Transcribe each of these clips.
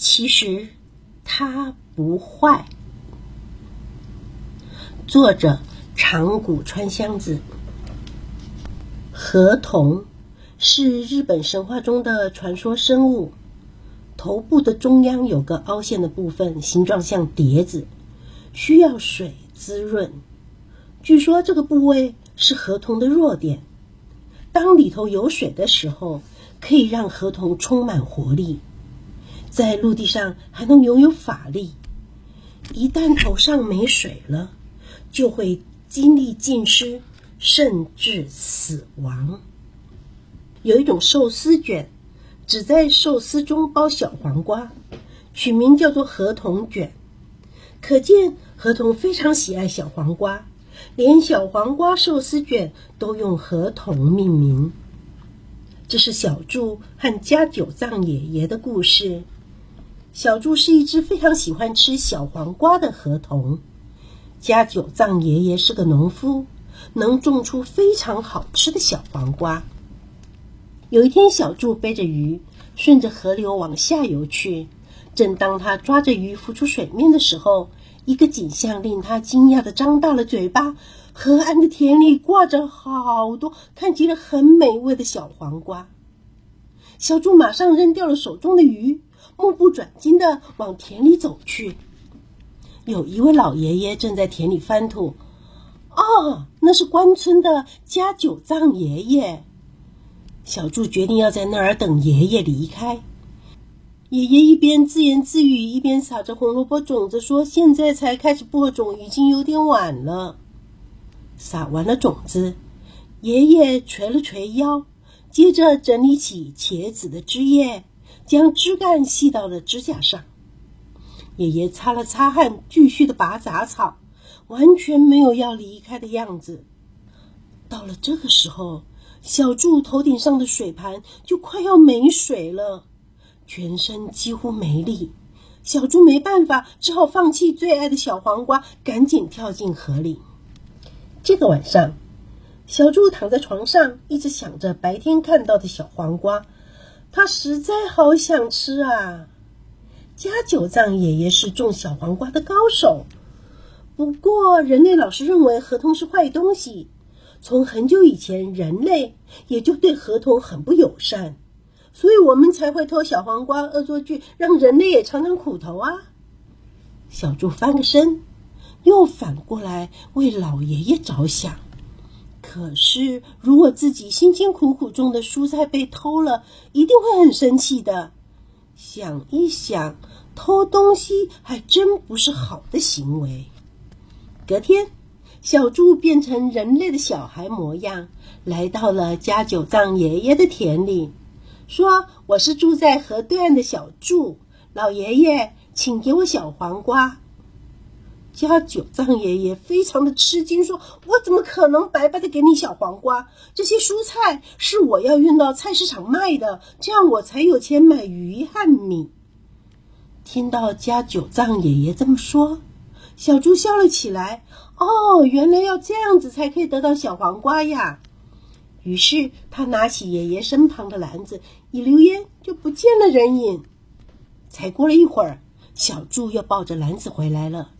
其实它不坏。作者长谷川香子。河童是日本神话中的传说生物，头部的中央有个凹陷的部分，形状像碟子，需要水滋润。据说这个部位是河童的弱点。当里头有水的时候，可以让河童充满活力，在陆地上还能拥有法力。一旦头上没水了，就会精力尽失，甚至死亡。有一种寿司卷，只在寿司中包小黄瓜，取名叫做河童卷，可见河童非常喜爱小黄瓜，连小黄瓜寿司卷都用河童命名。这是小柱和加九藏爷爷的故事。小猪是一只非常喜欢吃小黄瓜的河童。家九藏爷爷是个农夫，能种出非常好吃的小黄瓜。有一天，小猪背着鱼顺着河流往下游去。正当他抓着鱼浮出水面的时候，一个景象令他惊讶的张大了嘴巴：河岸的田里挂着好多看起来很美味的小黄瓜。小猪马上扔掉了手中的鱼，目不转睛地往田里走去。有一位老爷爷正在田里翻土，哦，那是关村的家九藏爷爷。小柱决定要在那儿等爷爷离开。爷爷一边自言自语，一边撒着红萝卜种子，说：“现在才开始播种，已经有点晚了。”撒完了种子，爷爷捶了捶腰，接着整理起茄子的枝叶，将枝干系到了指甲上。爷爷擦了擦汗，继续的拔杂草，完全没有要离开的样子。到了这个时候，小柱头顶上的水盘就快要没水了，全身几乎没力。小猪没办法，只好放弃最爱的小黄瓜，赶紧跳进河里。这个晚上，小猪躺在床上，一直想着白天看到的小黄瓜，他实在好想吃啊。家九藏爷爷是种小黄瓜的高手，不过人类老是认为河童是坏东西。从很久以前，人类也就对河童很不友善，所以我们才会偷小黄瓜、恶作剧，让人类也尝尝苦头啊。小猪翻个身，又反过来为老爷爷着想。可是，如果自己辛辛苦苦种的蔬菜被偷了，一定会很生气的。想一想，偷东西还真不是好的行为。隔天，小猪变成人类的小孩模样，来到了家九藏爷爷的田里，说：“我是住在河对岸的小猪，老爷爷，请给我小黄瓜。”家九藏爷爷非常的吃惊，说：“我怎么可能白白的给你小黄瓜？这些蔬菜是我要运到菜市场卖的，这样我才有钱买鱼和米。”听到家九藏爷爷这么说，小猪笑了起来。哦，原来要这样子才可以得到小黄瓜呀！于是他拿起爷爷身旁的篮子，一溜烟就不见了人影。才过了一会儿，小猪又抱着篮子回来了。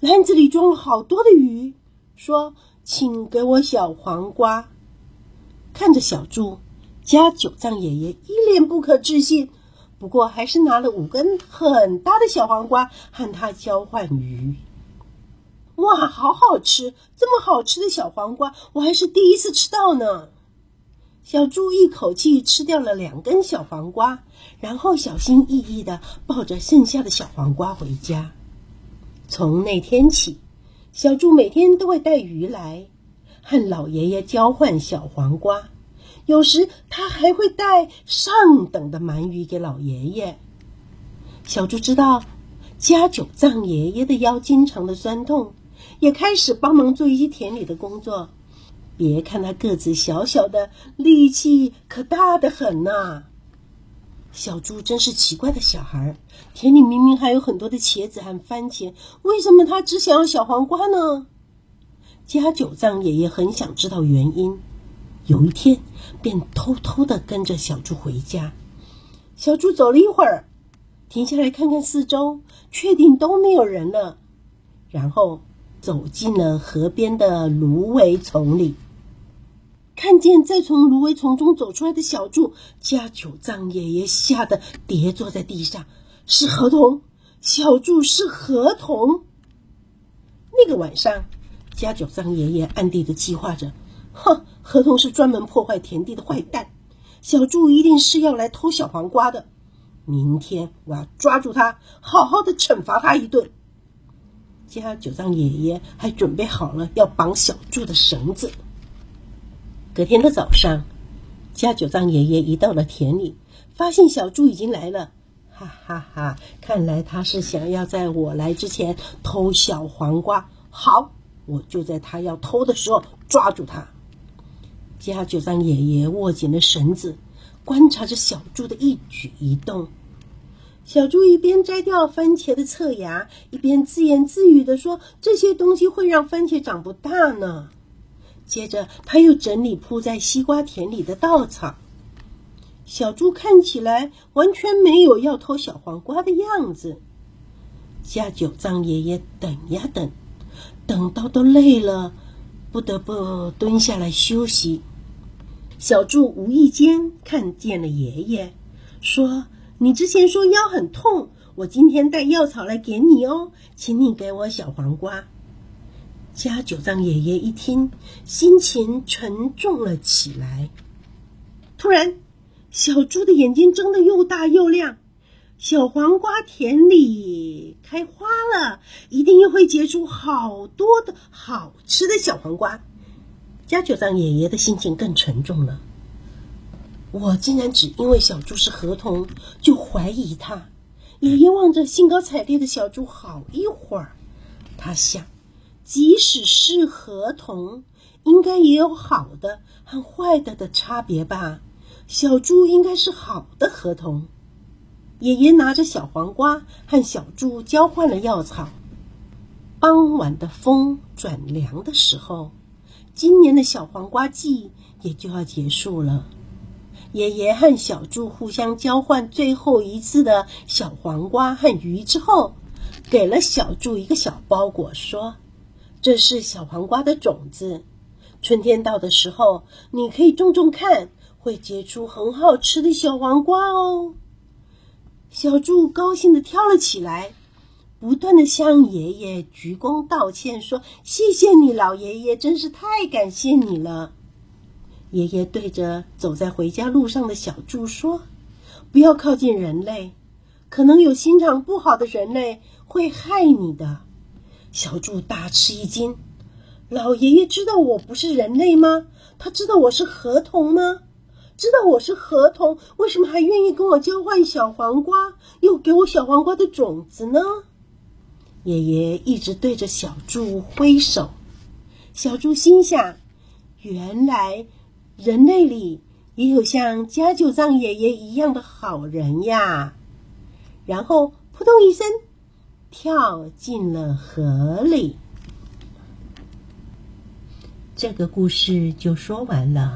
篮子里装了好多的鱼，说：“请给我小黄瓜。”看着小猪，家九藏爷爷一脸不可置信，不过还是拿了五根很大的小黄瓜和他交换鱼。哇，好好吃！这么好吃的小黄瓜，我还是第一次吃到呢。小猪一口气吃掉了两根小黄瓜，然后小心翼翼的抱着剩下的小黄瓜回家。从那天起，小猪每天都会带鱼来，和老爷爷交换小黄瓜。有时他还会带上等的鳗鱼给老爷爷。小猪知道家九藏爷爷的腰经常的酸痛，也开始帮忙做一些田里的工作。别看他个子小小的，力气可大得很呐。小猪真是奇怪的小孩，田里明明还有很多的茄子和番茄，为什么他只想要小黄瓜呢？家九藏爷爷很想知道原因，有一天便偷偷的跟着小猪回家。小猪走了一会儿，停下来看看四周，确定都没有人了，然后走进了河边的芦苇丛里。看见再从芦苇丛中走出来的小柱，家九藏爷爷吓得跌坐在地上。是河童，小柱是河童。那个晚上，家九藏爷爷暗地的计划着：哼，河童是专门破坏田地的坏蛋，小柱一定是要来偷小黄瓜的。明天我要抓住他，好好的惩罚他一顿。家九藏爷爷还准备好了要绑小柱的绳子。隔天的早上，家九藏爷爷一到了田里，发现小猪已经来了，哈哈哈！看来他是想要在我来之前偷小黄瓜。好，我就在他要偷的时候抓住他。家九藏爷爷握紧了绳子，观察着小猪的一举一动。小猪一边摘掉番茄的侧芽，一边自言自语的说：“这些东西会让番茄长不大呢。”接着，他又整理铺在西瓜田里的稻草。小猪看起来完全没有要偷小黄瓜的样子。家九藏爷爷等呀等，等到都累了，不得不蹲下来休息。小猪无意间看见了爷爷，说：“你之前说腰很痛，我今天带药草来给你哦，请你给我小黄瓜。”家九藏爷爷一听，心情沉重了起来。突然，小猪的眼睛睁得又大又亮。小黄瓜田里开花了，一定又会结出好多的好吃的小黄瓜。家九藏爷爷的心情更沉重了。我竟然只因为小猪是河童就怀疑他。爷爷望着兴高采烈的小猪好一会儿，他想。即使是合同，应该也有好的和坏的的差别吧？小猪应该是好的合同。爷爷拿着小黄瓜和小猪交换了药草。傍晚的风转凉的时候，今年的小黄瓜季也就要结束了。爷爷和小猪互相交换最后一次的小黄瓜和鱼之后，给了小猪一个小包裹，说。这是小黄瓜的种子，春天到的时候，你可以种种看，会结出很好吃的小黄瓜哦。小猪高兴的跳了起来，不断的向爷爷鞠躬道歉，说：“谢谢你，老爷爷，真是太感谢你了。”爷爷对着走在回家路上的小猪说：“不要靠近人类，可能有心肠不好的人类会害你的。”小猪大吃一惊：“老爷爷知道我不是人类吗？他知道我是河童吗？知道我是河童，为什么还愿意跟我交换小黄瓜，又给我小黄瓜的种子呢？”爷爷一直对着小猪挥手。小猪心想：“原来人类里也有像家九藏爷爷一样的好人呀！”然后扑通一声。跳进了河里。这个故事就说完了。